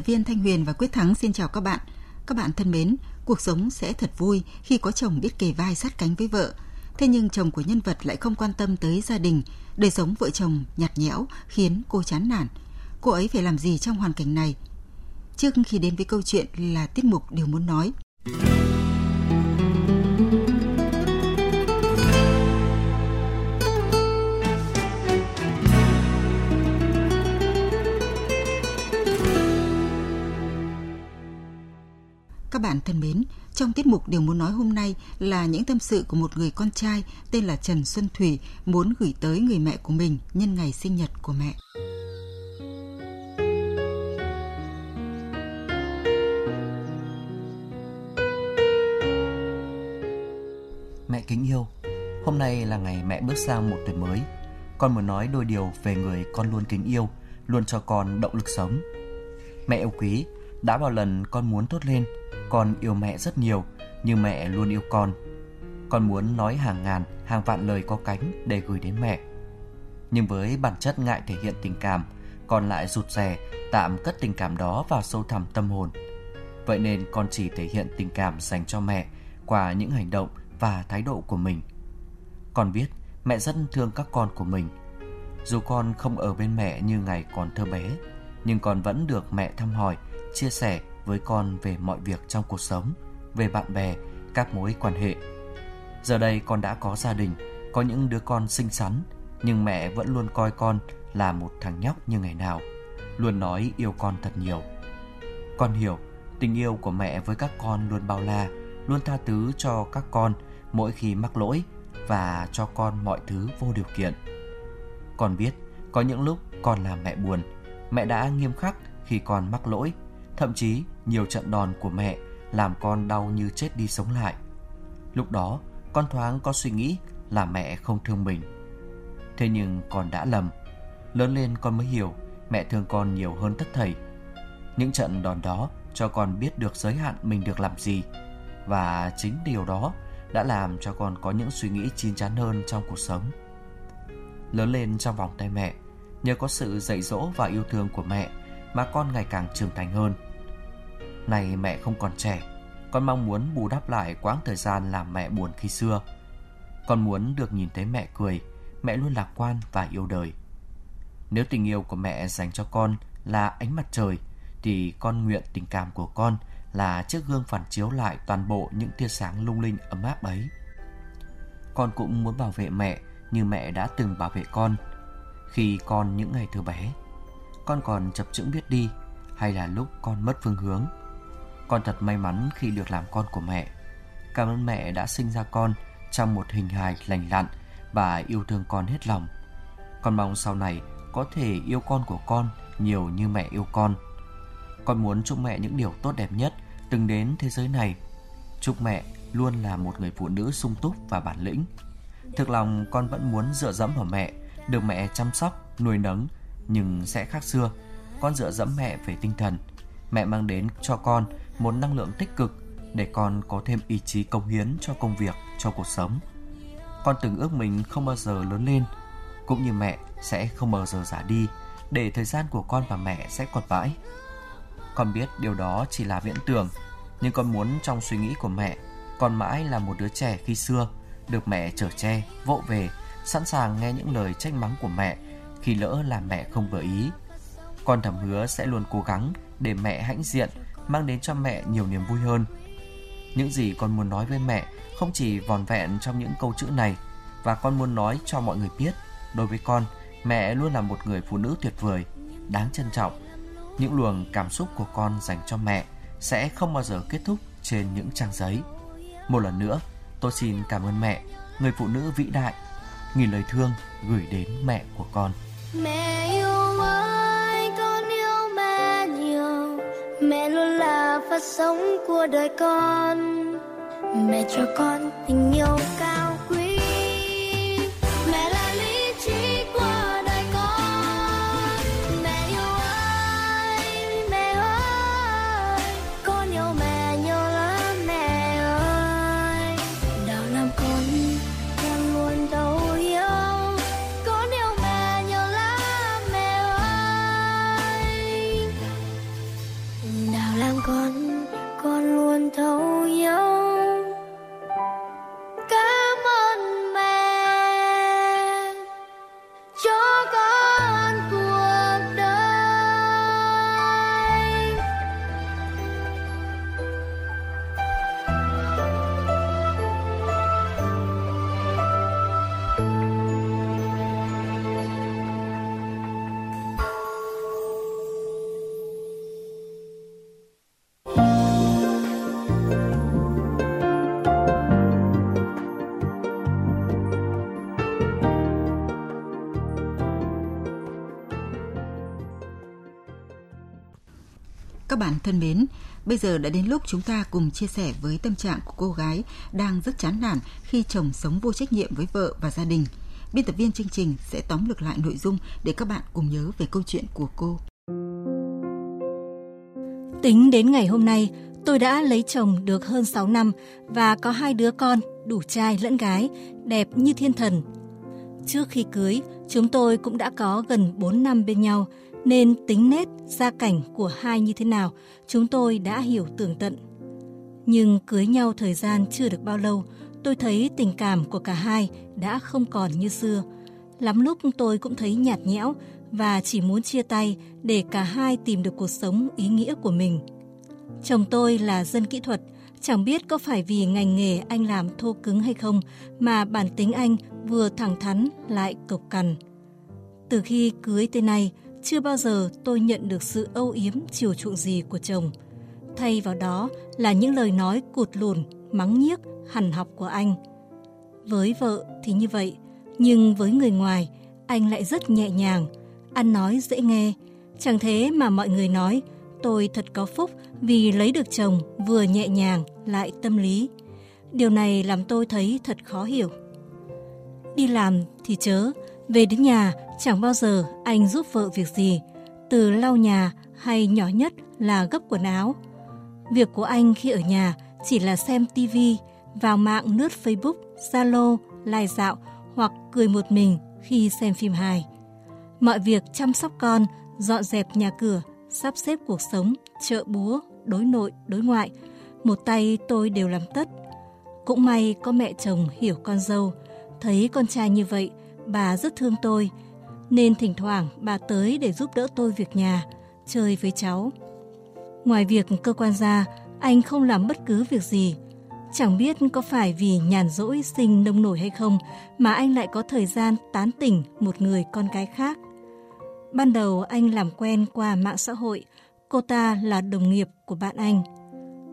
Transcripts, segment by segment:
Tập viên Thanh Huyền và Quyết Thắng xin chào các bạn. Các bạn thân mến, cuộc sống sẽ thật vui khi có chồng biết kề vai sát cánh với vợ. Thế nhưng chồng của nhân vật lại không quan tâm tới gia đình, đời sống vợ chồng nhạt nhẽo khiến cô chán nản. Cô ấy phải làm gì trong hoàn cảnh này? Trước khi đến với câu chuyện là tiết mục điều muốn nói. Các bạn thân mến, trong tiết mục Điều muốn nói hôm nay là những tâm sự của một người con trai tên là Trần Xuân Thủy muốn gửi tới người mẹ của mình nhân ngày sinh nhật của mẹ. Mẹ kính yêu, hôm nay là ngày mẹ bước sang một tuổi mới. Con muốn nói đôi điều về người con luôn kính yêu, luôn cho con động lực sống. Mẹ yêu quý, đã bao lần con muốn tốt lên, con yêu mẹ rất nhiều, nhưng mẹ luôn yêu con. Con muốn nói hàng ngàn, hàng vạn lời có cánh để gửi đến mẹ. Nhưng với bản chất ngại thể hiện tình cảm, con lại rụt rè, tạm cất tình cảm đó vào sâu thẳm tâm hồn. Vậy nên con chỉ thể hiện tình cảm dành cho mẹ qua những hành động và thái độ của mình. Con biết mẹ rất thương các con của mình. Dù con không ở bên mẹ như ngày còn thơ bé, nhưng con vẫn được mẹ thăm hỏi, chia sẻ với con về mọi việc trong cuộc sống, về bạn bè, các mối quan hệ. Giờ đây con đã có gia đình, có những đứa con xinh xắn, nhưng mẹ vẫn luôn coi con là một thằng nhóc như ngày nào, luôn nói yêu con thật nhiều. Con hiểu, tình yêu của mẹ với các con luôn bao la, luôn tha thứ cho các con mỗi khi mắc lỗi và cho con mọi thứ vô điều kiện. Con biết, có những lúc con làm mẹ buồn, mẹ đã nghiêm khắc khi con mắc lỗi Thậm chí nhiều trận đòn của mẹ làm con đau như chết đi sống lại. Lúc đó, con thoáng có suy nghĩ là mẹ không thương mình. Thế nhưng con đã lầm. Lớn lên con mới hiểu mẹ thương con nhiều hơn tất thảy. Những trận đòn đó cho con biết được giới hạn mình được làm gì. Và chính điều đó đã làm cho con có những suy nghĩ chín chắn hơn trong cuộc sống. Lớn lên trong vòng tay mẹ, nhờ có sự dạy dỗ và yêu thương của mẹ mà con ngày càng trưởng thành hơn. Này mẹ không còn trẻ, con mong muốn bù đắp lại quãng thời gian làm mẹ buồn khi xưa. Con muốn được nhìn thấy mẹ cười, mẹ luôn lạc quan và yêu đời. Nếu tình yêu của mẹ dành cho con là ánh mặt trời, thì con nguyện tình cảm của con là chiếc gương phản chiếu lại toàn bộ những tia sáng lung linh ấm áp ấy. Con cũng muốn bảo vệ mẹ như mẹ đã từng bảo vệ con khi con những ngày thơ bé. Con còn chập chững biết đi hay là lúc con mất phương hướng con thật may mắn khi được làm con của mẹ. Cảm ơn mẹ đã sinh ra con trong một hình hài lành lặn và yêu thương con hết lòng. Con mong sau này có thể yêu con của con nhiều như mẹ yêu con. Con muốn chúc mẹ những điều tốt đẹp nhất từng đến thế giới này. Chúc mẹ luôn là một người phụ nữ sung túc và bản lĩnh. Thực lòng con vẫn muốn dựa dẫm vào mẹ, được mẹ chăm sóc, nuôi nấng, nhưng sẽ khác xưa. Con dựa dẫm mẹ về tinh thần. Mẹ mang đến cho con một năng lượng tích cực để con có thêm ý chí công hiến cho công việc, cho cuộc sống. Con từng ước mình không bao giờ lớn lên, cũng như mẹ sẽ không bao giờ già đi, để thời gian của con và mẹ sẽ còn mãi. Con biết điều đó chỉ là viễn tưởng, nhưng con muốn trong suy nghĩ của mẹ, con mãi là một đứa trẻ khi xưa, được mẹ chở che, vỗ về, sẵn sàng nghe những lời trách mắng của mẹ khi lỡ làm mẹ không vừa ý. Con thầm hứa sẽ luôn cố gắng để mẹ hãnh diện mang đến cho mẹ nhiều niềm vui hơn. Những gì con muốn nói với mẹ không chỉ vòn vẹn trong những câu chữ này và con muốn nói cho mọi người biết, đối với con, mẹ luôn là một người phụ nữ tuyệt vời, đáng trân trọng. Những luồng cảm xúc của con dành cho mẹ sẽ không bao giờ kết thúc trên những trang giấy. Một lần nữa, tôi xin cảm ơn mẹ, người phụ nữ vĩ đại. nghìn lời thương gửi đến mẹ của con. Mẹ yêu sống của đời con. Mẹ cho con tình yêu cao Các bạn thân mến, bây giờ đã đến lúc chúng ta cùng chia sẻ với tâm trạng của cô gái đang rất chán nản khi chồng sống vô trách nhiệm với vợ và gia đình. Biên tập viên chương trình sẽ tóm lược lại nội dung để các bạn cùng nhớ về câu chuyện của cô. Tính đến ngày hôm nay, tôi đã lấy chồng được hơn 6 năm và có hai đứa con, đủ trai lẫn gái, đẹp như thiên thần. Trước khi cưới, chúng tôi cũng đã có gần 4 năm bên nhau, nên tính nét gia cảnh của hai như thế nào, chúng tôi đã hiểu tường tận. Nhưng cưới nhau thời gian chưa được bao lâu, tôi thấy tình cảm của cả hai đã không còn như xưa. Lắm lúc tôi cũng thấy nhạt nhẽo và chỉ muốn chia tay để cả hai tìm được cuộc sống ý nghĩa của mình. Chồng tôi là dân kỹ thuật, chẳng biết có phải vì ngành nghề anh làm thô cứng hay không mà bản tính anh vừa thẳng thắn lại cộc cằn. Từ khi cưới tới nay, chưa bao giờ tôi nhận được sự âu yếm chiều chuộng gì của chồng. Thay vào đó là những lời nói cụt lùn, mắng nhiếc, hằn học của anh. Với vợ thì như vậy, nhưng với người ngoài, anh lại rất nhẹ nhàng, ăn nói dễ nghe. Chẳng thế mà mọi người nói, tôi thật có phúc vì lấy được chồng vừa nhẹ nhàng lại tâm lý. Điều này làm tôi thấy thật khó hiểu. Đi làm thì chớ, về đến nhà chẳng bao giờ anh giúp vợ việc gì, từ lau nhà hay nhỏ nhất là gấp quần áo. Việc của anh khi ở nhà chỉ là xem tivi, vào mạng lướt Facebook, Zalo, lai dạo hoặc cười một mình khi xem phim hài. Mọi việc chăm sóc con, dọn dẹp nhà cửa, sắp xếp cuộc sống, chợ búa, đối nội, đối ngoại, một tay tôi đều làm tất. Cũng may có mẹ chồng hiểu con dâu, thấy con trai như vậy, bà rất thương tôi, nên thỉnh thoảng bà tới để giúp đỡ tôi việc nhà, chơi với cháu. Ngoài việc cơ quan ra, anh không làm bất cứ việc gì. Chẳng biết có phải vì nhàn rỗi sinh nông nổi hay không mà anh lại có thời gian tán tỉnh một người con gái khác. Ban đầu anh làm quen qua mạng xã hội, cô ta là đồng nghiệp của bạn anh.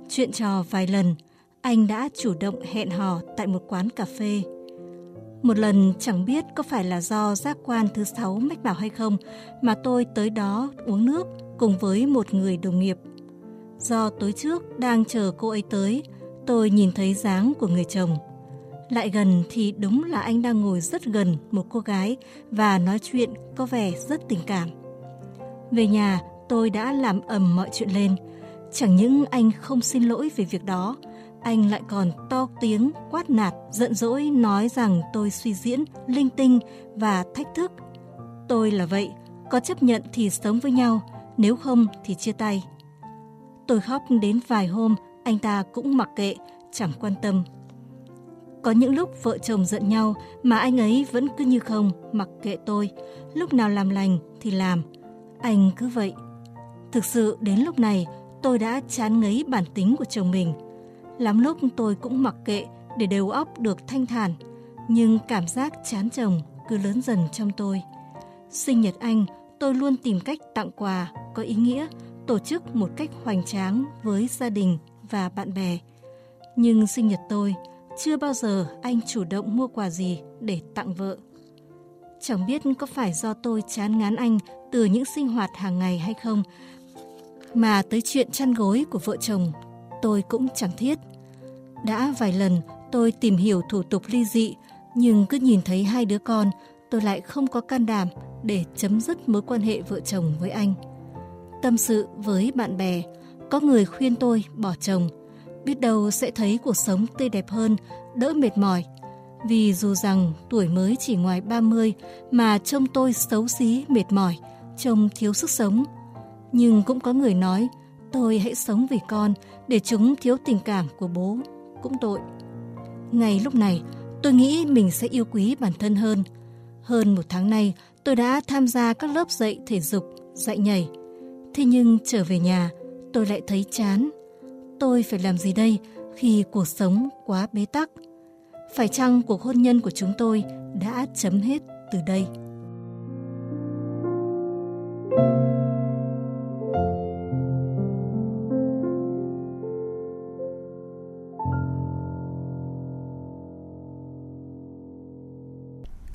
Chuyện trò vài lần, anh đã chủ động hẹn hò tại một quán cà phê. Một lần chẳng biết có phải là do giác quan thứ sáu mách bảo hay không mà tôi tới đó uống nước cùng với một người đồng nghiệp. Do tối trước đang chờ cô ấy tới, tôi nhìn thấy dáng của người chồng. Lại gần thì đúng là anh đang ngồi rất gần một cô gái và nói chuyện có vẻ rất tình cảm. Về nhà, tôi đã làm ầm mọi chuyện lên. Chẳng những anh không xin lỗi về việc đó, anh lại còn to tiếng quát nạt, giận dỗi nói rằng tôi suy diễn, linh tinh và thách thức. Tôi là vậy, có chấp nhận thì sống với nhau, nếu không thì chia tay. Tôi khóc đến vài hôm, anh ta cũng mặc kệ, chẳng quan tâm. Có những lúc vợ chồng giận nhau mà anh ấy vẫn cứ như không, mặc kệ tôi. Lúc nào làm lành thì làm. Anh cứ vậy. Thực sự đến lúc này tôi đã chán ngấy bản tính của chồng mình. Lắm lúc tôi cũng mặc kệ để đầu óc được thanh thản. Nhưng cảm giác chán chồng cứ lớn dần trong tôi. Sinh nhật anh, tôi luôn tìm cách tặng quà có ý nghĩa, tổ chức một cách hoành tráng với gia đình và bạn bè. Nhưng sinh nhật tôi, chưa bao giờ anh chủ động mua quà gì để tặng vợ. Chẳng biết có phải do tôi chán ngán anh từ những sinh hoạt hàng ngày hay không, mà tới chuyện chăn gối của vợ chồng tôi cũng chẳng thiết. Đã vài lần tôi tìm hiểu thủ tục ly dị, nhưng cứ nhìn thấy hai đứa con, tôi lại không có can đảm để chấm dứt mối quan hệ vợ chồng với anh. Tâm sự với bạn bè, có người khuyên tôi bỏ chồng, biết đâu sẽ thấy cuộc sống tươi đẹp hơn, đỡ mệt mỏi. Vì dù rằng tuổi mới chỉ ngoài 30 mà trông tôi xấu xí mệt mỏi, trông thiếu sức sống. Nhưng cũng có người nói tôi hãy sống vì con để chúng thiếu tình cảm của bố, cũng tội. Ngay lúc này, tôi nghĩ mình sẽ yêu quý bản thân hơn. Hơn một tháng nay, tôi đã tham gia các lớp dạy thể dục, dạy nhảy. Thế nhưng trở về nhà, tôi lại thấy chán. Tôi phải làm gì đây khi cuộc sống quá bế tắc? Phải chăng cuộc hôn nhân của chúng tôi đã chấm hết từ đây?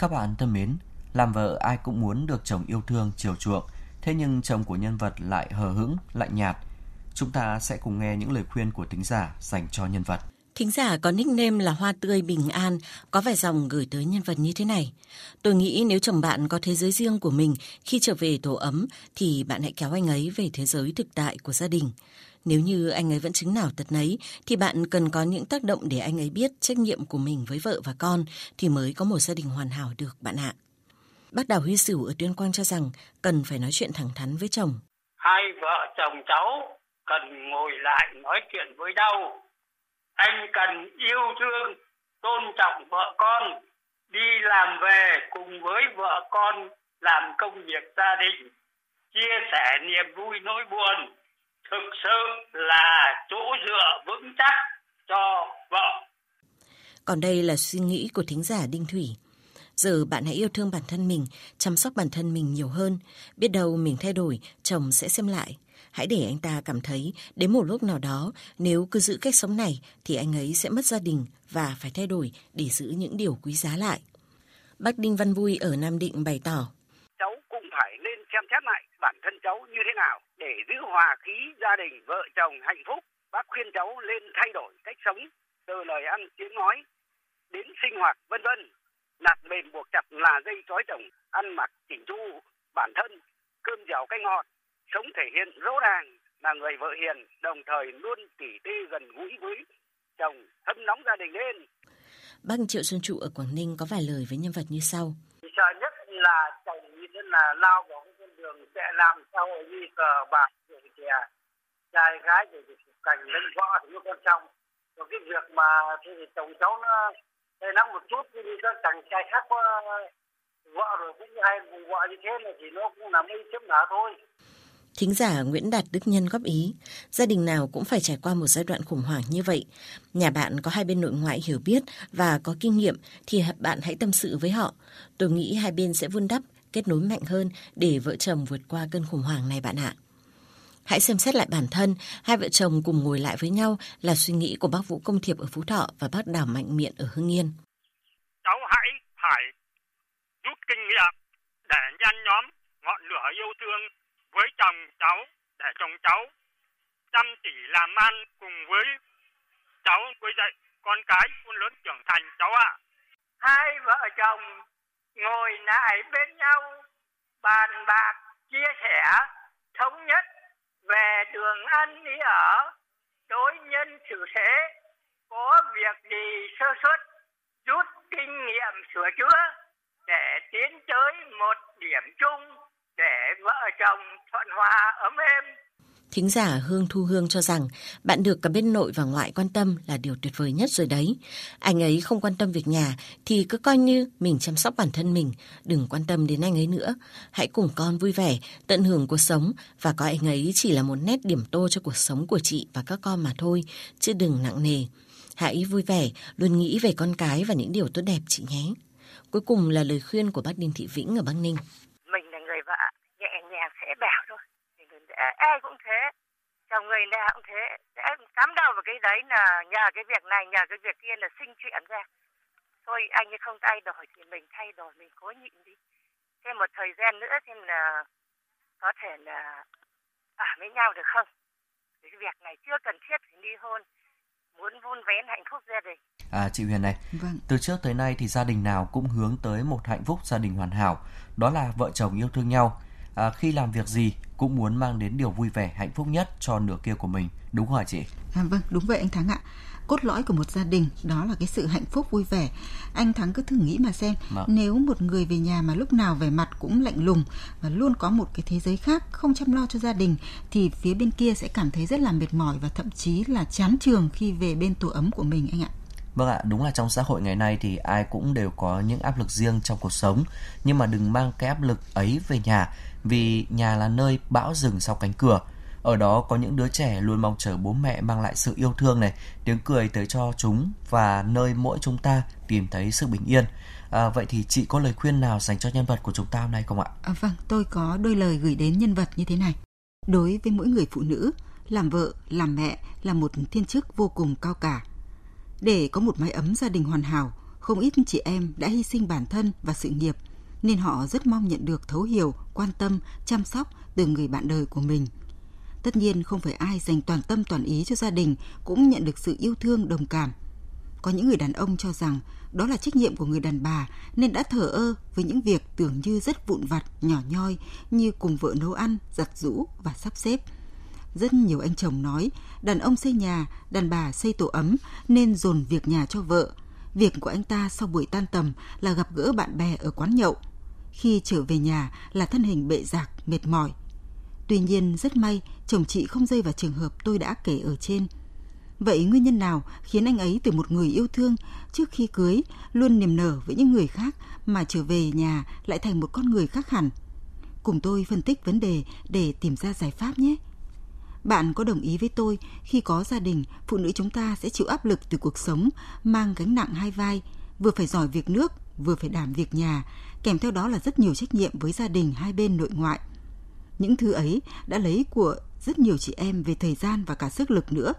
Các bạn thân mến, làm vợ ai cũng muốn được chồng yêu thương, chiều chuộng, thế nhưng chồng của nhân vật lại hờ hững, lạnh nhạt. Chúng ta sẽ cùng nghe những lời khuyên của thính giả dành cho nhân vật. Thính giả có nickname là Hoa Tươi Bình An có vài dòng gửi tới nhân vật như thế này. Tôi nghĩ nếu chồng bạn có thế giới riêng của mình khi trở về tổ ấm thì bạn hãy kéo anh ấy về thế giới thực tại của gia đình. Nếu như anh ấy vẫn chứng nào tật nấy thì bạn cần có những tác động để anh ấy biết trách nhiệm của mình với vợ và con thì mới có một gia đình hoàn hảo được bạn ạ. Bác Đào Huy Sửu ở Tuyên Quang cho rằng cần phải nói chuyện thẳng thắn với chồng. Hai vợ chồng cháu cần ngồi lại nói chuyện với nhau. Anh cần yêu thương, tôn trọng vợ con, đi làm về cùng với vợ con làm công việc gia đình, chia sẻ niềm vui nỗi buồn thực sự là chỗ dựa vững chắc cho vợ. Còn đây là suy nghĩ của thính giả Đinh Thủy. Giờ bạn hãy yêu thương bản thân mình, chăm sóc bản thân mình nhiều hơn. Biết đâu mình thay đổi, chồng sẽ xem lại. Hãy để anh ta cảm thấy đến một lúc nào đó nếu cứ giữ cách sống này thì anh ấy sẽ mất gia đình và phải thay đổi để giữ những điều quý giá lại. Bác Đinh Văn Vui ở Nam Định bày tỏ. Cháu cũng phải nên xem xét lại bản thân cháu như thế nào để giữ hòa khí gia đình vợ chồng hạnh phúc. Bác khuyên cháu lên thay đổi cách sống từ lời ăn tiếng nói đến sinh hoạt vân vân. Nạt mềm buộc chặt là dây trói chồng, ăn mặc chỉnh chu bản thân, cơm dẻo canh ngọt, sống thể hiện rõ ràng là người vợ hiền, đồng thời luôn tỉ tê gần gũi với chồng, hâm nóng gia đình lên. Bác Triệu Xuân Trụ ở Quảng Ninh có vài lời với nhân vật như sau. Sợ nhất là chồng như thế là lao vào đường sẽ làm sao đi cờ bạc, rượu chè, trai gái rồi thì cảnh lên võ thì nó con trong. Còn cái việc mà thì chồng cháu nó hơi nắng một chút thì các chàng trai khác có ờ, vợ rồi cũng hay vợ như thế này thì nó cũng là mấy chấm nở thôi. Thính giả Nguyễn Đạt Đức Nhân góp ý, gia đình nào cũng phải trải qua một giai đoạn khủng hoảng như vậy. Nhà bạn có hai bên nội ngoại hiểu biết và có kinh nghiệm thì bạn hãy tâm sự với họ. Tôi nghĩ hai bên sẽ vun đắp, kết nối mạnh hơn để vợ chồng vượt qua cơn khủng hoảng này bạn ạ. Hãy xem xét lại bản thân, hai vợ chồng cùng ngồi lại với nhau là suy nghĩ của bác Vũ Công Thiệp ở Phú Thọ và bác Đào Mạnh Miện ở Hưng Yên. Cháu hãy phải rút kinh nghiệm để nhan nhóm ngọn lửa yêu thương với chồng cháu để chồng cháu chăm chỉ làm ăn cùng với cháu nuôi dạy con cái khôn lớn trưởng thành cháu ạ. À. Hai vợ chồng ngồi lại bên nhau, bàn bạc, chia sẻ, thống nhất về đường ăn đi ở đối nhân xử thế, có việc gì sơ xuất rút kinh nghiệm sửa chữa để tiến tới một điểm chung để vợ chồng thuận hòa ấm êm. Thính giả Hương Thu Hương cho rằng bạn được cả bên nội và ngoại quan tâm là điều tuyệt vời nhất rồi đấy. Anh ấy không quan tâm việc nhà thì cứ coi như mình chăm sóc bản thân mình, đừng quan tâm đến anh ấy nữa. Hãy cùng con vui vẻ, tận hưởng cuộc sống và coi anh ấy chỉ là một nét điểm tô cho cuộc sống của chị và các con mà thôi, chứ đừng nặng nề. Hãy vui vẻ, luôn nghĩ về con cái và những điều tốt đẹp chị nhé. Cuối cùng là lời khuyên của bác Đinh Thị Vĩnh ở Bắc Ninh ai cũng thế. Chồng người nào cũng thế. Đã cắm đầu vào cái đấy là nhờ cái việc này nhờ cái việc kia là sinh chuyện ra. Thôi anh ấy không thay đổi thì mình thay đổi mình cố nhịn đi. Một thời gian nữa xem là có thể là ở với nhau được không? Cái việc này chưa cần thiết phải ly hôn. Muốn vun vén hạnh phúc gia đình. À chị Huyền này, Vâng. từ trước tới nay thì gia đình nào cũng hướng tới một hạnh phúc gia đình hoàn hảo, đó là vợ chồng yêu thương nhau. À, khi làm việc gì cũng muốn mang đến điều vui vẻ, hạnh phúc nhất cho nửa kia của mình, đúng không hả chị? À, vâng, đúng vậy anh Thắng ạ. Cốt lõi của một gia đình đó là cái sự hạnh phúc vui vẻ. Anh Thắng cứ thử nghĩ mà xem, Vâng. nếu một người về nhà mà lúc nào vẻ mặt cũng lạnh lùng và luôn có một cái thế giới khác không chăm lo cho gia đình thì phía bên kia sẽ cảm thấy rất là mệt mỏi và thậm chí là chán trường khi về bên tổ ấm của mình anh ạ. Vâng ạ, đúng là trong xã hội ngày nay thì ai cũng đều có những áp lực riêng trong cuộc sống, nhưng mà đừng mang cái áp lực ấy về nhà, vì nhà là nơi bão rừng sau cánh cửa. Ở đó có những đứa trẻ luôn mong chờ bố mẹ mang lại sự yêu thương này, tiếng cười tới cho chúng và nơi mỗi chúng ta tìm thấy sự bình yên. À, vậy thì chị có lời khuyên nào dành cho nhân vật của chúng ta hôm nay không ạ? À, vâng, tôi có đôi lời gửi đến nhân vật như thế này. Đối với mỗi người phụ nữ, làm vợ, làm mẹ là một thiên chức vô cùng cao cả. Để có một mái ấm gia đình hoàn hảo, không ít chị em đã hy sinh bản thân và sự nghiệp, nên họ rất mong nhận được thấu hiểu, quan tâm, chăm sóc từ người bạn đời của mình. Tất nhiên không phải ai dành toàn tâm toàn ý cho gia đình cũng nhận được sự yêu thương đồng cảm. Có những người đàn ông cho rằng đó là trách nhiệm của người đàn bà nên đã thờ ơ với những việc tưởng như rất vụn vặt, nhỏ nhoi như cùng vợ nấu ăn, giặt giũ và sắp xếp. Rất nhiều anh chồng nói đàn ông xây nhà, đàn bà xây tổ ấm nên dồn việc nhà cho vợ. Việc của anh ta sau buổi tan tầm là gặp gỡ bạn bè ở quán nhậu. Khi trở về nhà là thân hình bệ rạc, mệt mỏi. Tuy nhiên rất may chồng chị không rơi vào trường hợp tôi đã kể ở trên. Vậy nguyên nhân nào khiến anh ấy từ một người yêu thương trước khi cưới luôn niềm nở với những người khác mà trở về nhà lại thành một con người khác hẳn? Cùng tôi phân tích vấn đề để tìm ra giải pháp nhé. Bạn có đồng ý với tôi khi có gia đình, phụ nữ chúng ta sẽ chịu áp lực từ cuộc sống, mang gánh nặng hai vai, vừa phải giỏi việc nước, vừa phải đảm việc nhà, kèm theo đó là rất nhiều trách nhiệm với gia đình hai bên nội ngoại. Những thứ ấy đã lấy của rất nhiều chị em về thời gian và cả sức lực nữa.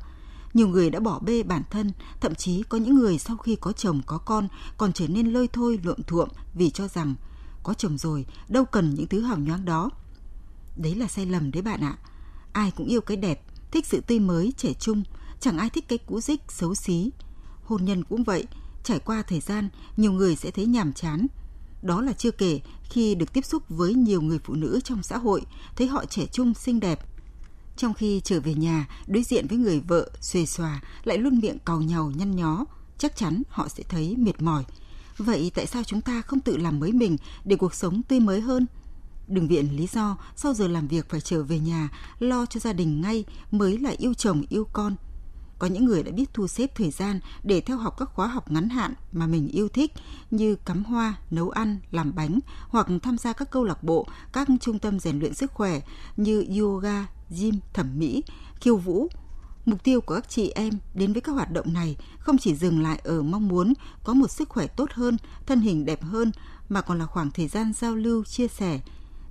Nhiều người đã bỏ bê bản thân, thậm chí có những người sau khi có chồng có con còn trở nên lơi thôi luộm thuộm vì cho rằng có chồng rồi đâu cần những thứ hào nhoáng đó. Đấy là sai lầm đấy bạn ạ. Ai cũng yêu cái đẹp, thích sự tươi mới, trẻ trung, chẳng ai thích cái cũ dích, xấu xí. Hôn nhân cũng vậy, trải qua thời gian, nhiều người sẽ thấy nhàm chán. Đó là chưa kể khi được tiếp xúc với nhiều người phụ nữ trong xã hội, thấy họ trẻ trung, xinh đẹp. Trong khi trở về nhà, đối diện với người vợ, xuề xòa, lại luôn miệng càu nhàu nhăn nhó, chắc chắn họ sẽ thấy mệt mỏi. Vậy tại sao chúng ta không tự làm mới mình để cuộc sống tươi mới hơn? Đừng viện lý do sau giờ làm việc phải trở về nhà lo cho gia đình ngay mới là yêu chồng yêu con. Có những người đã biết thu xếp thời gian để theo học các khóa học ngắn hạn mà mình yêu thích như cắm hoa, nấu ăn, làm bánh hoặc tham gia các câu lạc bộ, các trung tâm rèn luyện sức khỏe như yoga, gym, thẩm mỹ, khiêu vũ. Mục tiêu của các chị em đến với các hoạt động này không chỉ dừng lại ở mong muốn có một sức khỏe tốt hơn, thân hình đẹp hơn mà còn là khoảng thời gian giao lưu, chia sẻ,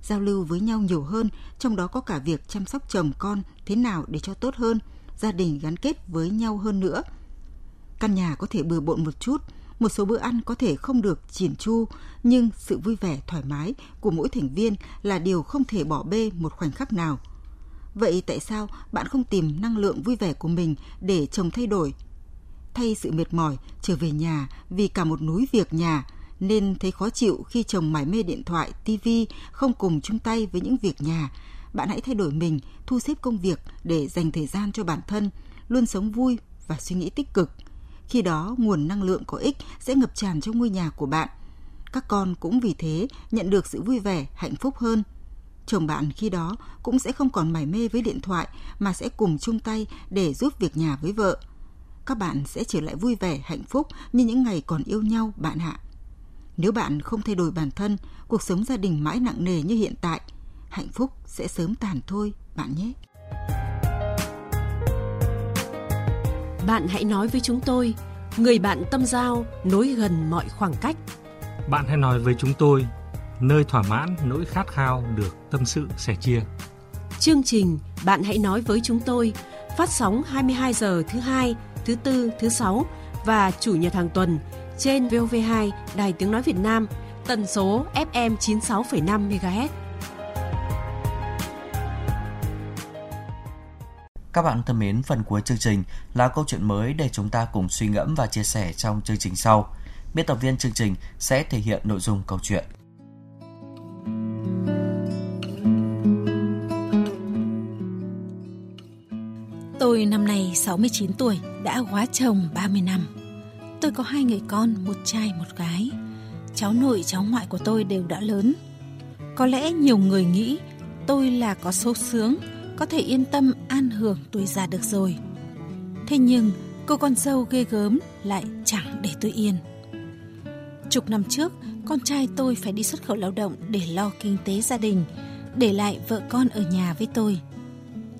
giao lưu với nhau nhiều hơn, trong đó có cả việc chăm sóc chồng con thế nào để cho tốt hơn, gia đình gắn kết với nhau hơn nữa. Căn nhà có thể bừa bộn một chút, một số bữa ăn có thể không được chỉn chu, nhưng sự vui vẻ thoải mái của mỗi thành viên là điều không thể bỏ bê một khoảnh khắc nào. Vậy tại sao bạn không tìm năng lượng vui vẻ của mình để chồng thay đổi? Thay sự mệt mỏi trở về nhà vì cả một núi việc nhà nên thấy khó chịu khi chồng mải mê điện thoại, tivi, không cùng chung tay với những việc nhà. Bạn hãy thay đổi mình, thu xếp công việc để dành thời gian cho bản thân, luôn sống vui và suy nghĩ tích cực. Khi đó, nguồn năng lượng có ích sẽ ngập tràn trong ngôi nhà của bạn. Các con cũng vì thế nhận được sự vui vẻ, hạnh phúc hơn. Chồng bạn khi đó cũng sẽ không còn mải mê với điện thoại mà sẽ cùng chung tay để giúp việc nhà với vợ. Các bạn sẽ trở lại vui vẻ, hạnh phúc như những ngày còn yêu nhau bạn ạ. Nếu bạn không thay đổi bản thân, cuộc sống gia đình mãi nặng nề như hiện tại, hạnh phúc sẽ sớm tàn thôi bạn nhé. Bạn hãy nói với chúng tôi, người bạn tâm giao nối gần mọi khoảng cách. Bạn hãy nói với chúng tôi, nơi thỏa mãn nỗi khát khao được tâm sự sẻ chia. Chương trình Bạn hãy nói với chúng tôi phát sóng 22 giờ thứ hai, thứ tư, thứ sáu và chủ nhật hàng tuần trên VOV2 Đài Tiếng Nói Việt Nam tần số FM 96,5 MHz. Các bạn thân mến, phần cuối chương trình là câu chuyện mới để chúng ta cùng suy ngẫm và chia sẻ trong chương trình sau. Biên tập viên chương trình sẽ thể hiện nội dung câu chuyện. Tôi năm nay 69 tuổi, đã hóa chồng 30 năm. Tôi có hai người con, một trai một gái. Cháu nội cháu ngoại của tôi đều đã lớn. Có lẽ nhiều người nghĩ tôi là có số sướng, có thể yên tâm an hưởng tuổi già được rồi. Thế nhưng cô con dâu ghê gớm lại chẳng để tôi yên. Chục năm trước, con trai tôi phải đi xuất khẩu lao động để lo kinh tế gia đình, để lại vợ con ở nhà với tôi.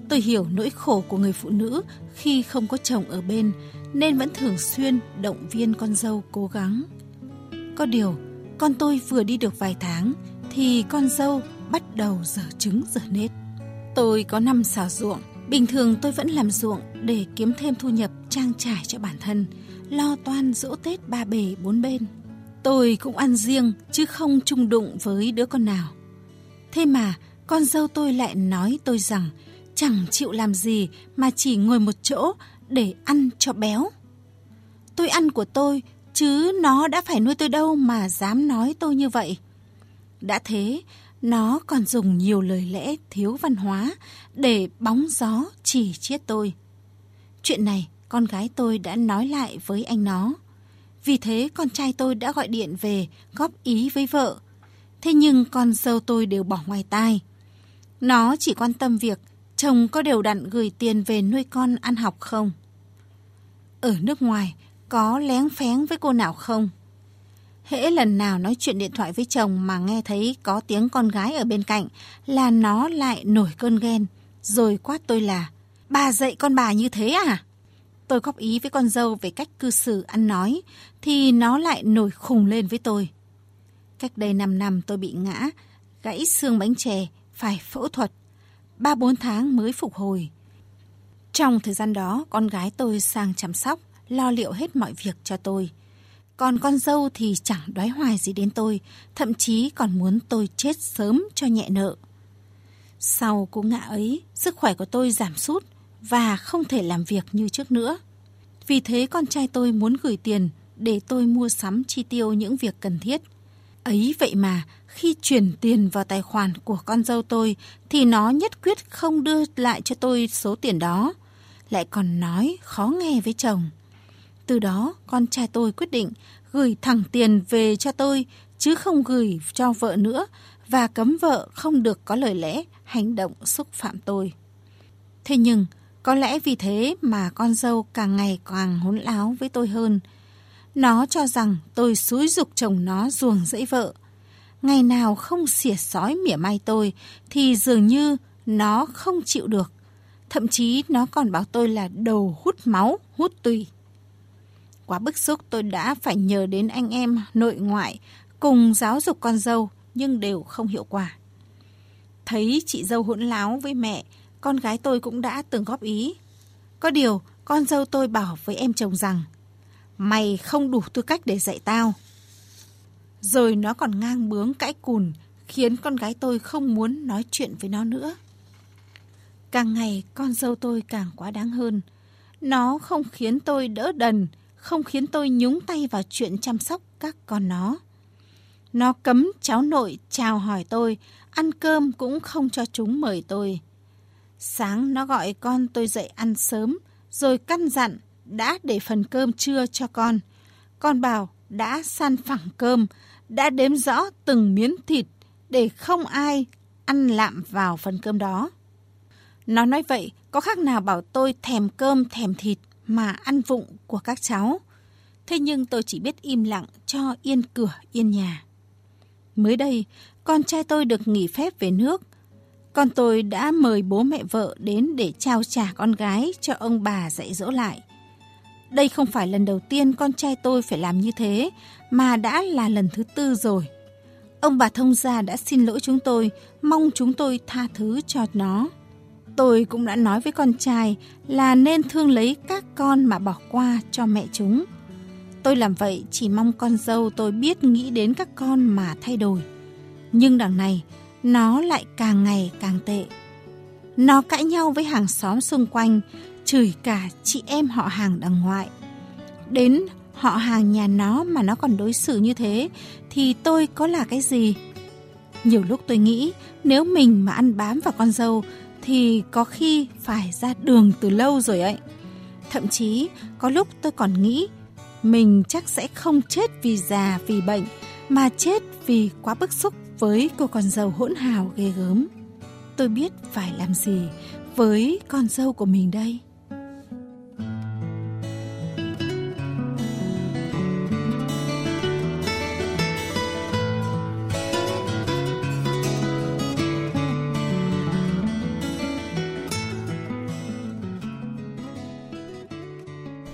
Tôi hiểu nỗi khổ của người phụ nữ khi không có chồng ở bên nên vẫn thường xuyên động viên con dâu cố gắng. Có điều, con tôi vừa đi được vài tháng thì con dâu bắt đầu dở trứng dở nết. Tôi có năm xào ruộng, bình thường tôi vẫn làm ruộng để kiếm thêm thu nhập trang trải cho bản thân, lo toan dỗ Tết ba bề bốn bên. Tôi cũng ăn riêng chứ không chung đụng với đứa con nào. Thế mà con dâu tôi lại nói tôi rằng chẳng chịu làm gì mà chỉ ngồi một chỗ để ăn cho béo. Tôi ăn của tôi, chứ nó đã phải nuôi tôi đâu mà dám nói tôi như vậy. Đã thế, nó còn dùng nhiều lời lẽ thiếu văn hóa để bóng gió chỉ chiết tôi. Chuyện này con gái tôi đã nói lại với anh nó. Vì thế con trai tôi đã gọi điện về góp ý với vợ. Thế nhưng con dâu tôi đều bỏ ngoài tai. Nó chỉ quan tâm việc chồng có đều đặn gửi tiền về nuôi con ăn học không? Ở nước ngoài, có lén phén với cô nào không? Hễ lần nào nói chuyện điện thoại với chồng mà nghe thấy có tiếng con gái ở bên cạnh là nó lại nổi cơn ghen, rồi quát tôi là Bà dạy con bà như thế à? Tôi góp ý với con dâu về cách cư xử ăn nói, thì nó lại nổi khùng lên với tôi. Cách đây 5 năm tôi bị ngã, gãy xương bánh chè, phải phẫu thuật. 3-4 tháng mới phục hồi. Trong thời gian đó, con gái tôi sang chăm sóc, lo liệu hết mọi việc cho tôi. Còn con dâu thì chẳng đoái hoài gì đến tôi, thậm chí còn muốn tôi chết sớm cho nhẹ nợ. Sau cú ngã ấy, sức khỏe của tôi giảm sút và không thể làm việc như trước nữa. Vì thế con trai tôi muốn gửi tiền để tôi mua sắm chi tiêu những việc cần thiết. Ấy vậy mà, khi chuyển tiền vào tài khoản của con dâu tôi thì nó nhất quyết không đưa lại cho tôi số tiền đó, lại còn nói khó nghe với chồng. Từ đó, con trai tôi quyết định gửi thẳng tiền về cho tôi chứ không gửi cho vợ nữa và cấm vợ không được có lời lẽ, hành động xúc phạm tôi. Thế nhưng, có lẽ vì thế mà con dâu càng ngày càng hỗn láo với tôi hơn. Nó cho rằng tôi xúi dục chồng nó ruồng dẫy vợ. Ngày nào không xỉa sói mỉa mai tôi thì dường như nó không chịu được. Thậm chí nó còn bảo tôi là đầu hút máu, hút tùy. Quá bức xúc tôi đã phải nhờ đến anh em nội ngoại cùng giáo dục con dâu nhưng đều không hiệu quả. Thấy chị dâu hỗn láo với mẹ, con gái tôi cũng đã từng góp ý. Có điều, con dâu tôi bảo với em chồng rằng Mày không đủ tư cách để dạy tao. Rồi nó còn ngang bướng cãi cùn, khiến con gái tôi không muốn nói chuyện với nó nữa. Càng ngày con dâu tôi càng quá đáng hơn. Nó không khiến tôi đỡ đần, không khiến tôi nhúng tay vào chuyện chăm sóc các con nó. Nó cấm cháu nội chào hỏi tôi, ăn cơm cũng không cho chúng mời tôi. Sáng nó gọi con tôi dậy ăn sớm, rồi căn dặn đã để phần cơm trưa cho con. Con bảo đã san phẳng cơm, đã đếm rõ từng miếng thịt để không ai ăn lạm vào phần cơm đó. Nó nói vậy có khác nào bảo tôi thèm cơm thèm thịt mà ăn vụng của các cháu. Thế nhưng tôi chỉ biết im lặng cho yên cửa yên nhà. Mới đây, con trai tôi được nghỉ phép về nước. Con tôi đã mời bố mẹ vợ đến để trao trả con gái cho ông bà dạy dỗ lại. Đây không phải lần đầu tiên con trai tôi phải làm như thế, mà đã là lần thứ tư rồi. Ông bà thông gia đã xin lỗi chúng tôi, mong chúng tôi tha thứ cho nó. Tôi cũng đã nói với con trai là nên thương lấy các con mà bỏ qua cho mẹ chúng. Tôi làm vậy chỉ mong con dâu tôi biết nghĩ đến các con mà thay đổi. Nhưng đằng này, nó lại càng ngày càng tệ. Nó cãi nhau với hàng xóm xung quanh, chửi cả chị em họ hàng đằng ngoại. Đến họ hàng nhà nó mà nó còn đối xử như thế thì tôi có là cái gì? Nhiều lúc tôi nghĩ nếu mình mà ăn bám vào con dâu thì có khi phải ra đường từ lâu rồi ấy. Thậm chí, có lúc tôi còn nghĩ, mình chắc sẽ không chết vì già, vì bệnh, mà chết vì quá bức xúc với cô con dâu hỗn hào ghê gớm. Tôi biết phải làm gì với con dâu của mình đây.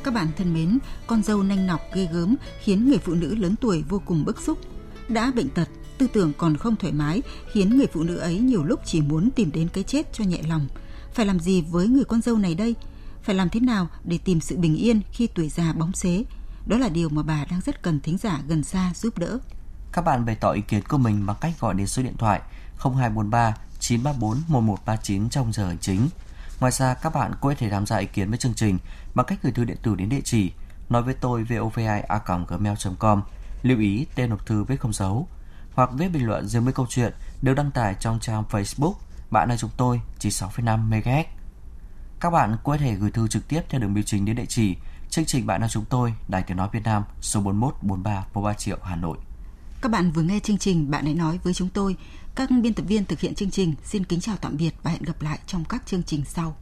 Các bạn thân mến, con dâu nanh nọc ghê gớm khiến người phụ nữ lớn tuổi vô cùng bức xúc. Đã bệnh tật, tư tưởng còn không thoải mái khiến người phụ nữ ấy nhiều lúc chỉ muốn tìm đến cái chết cho nhẹ lòng. Phải làm gì với người con dâu này đây? Phải làm thế nào để tìm sự bình yên khi tuổi già bóng xế? Đó là điều mà bà đang rất cần thính giả gần xa giúp đỡ. Các bạn bày tỏ ý kiến của mình bằng cách gọi đến số điện thoại 0243 934 1139 trong giờ hành chính. Ngoài ra, các bạn cũng có thể tham gia ý kiến với chương trình bằng cách gửi thư điện tử đến địa chỉ nói với tôi vovi.gmail.com lưu ý tên hộp thư viết không dấu hoặc viết bình luận dưới mấy câu chuyện đều đăng tải trong trang Facebook bạn là chúng tôi chỉ 6,5 MHz. Các bạn cũng có thể gửi thư trực tiếp theo đường bưu chính đến địa chỉ chương trình bạn là chúng tôi Đài Tiếng nói Việt Nam số 41 43 43 Triệu Hà Nội. Các bạn vừa nghe chương trình Bạn hãy nói với chúng tôi. Các biên tập viên thực hiện chương trình xin kính chào tạm biệt và hẹn gặp lại trong các chương trình sau.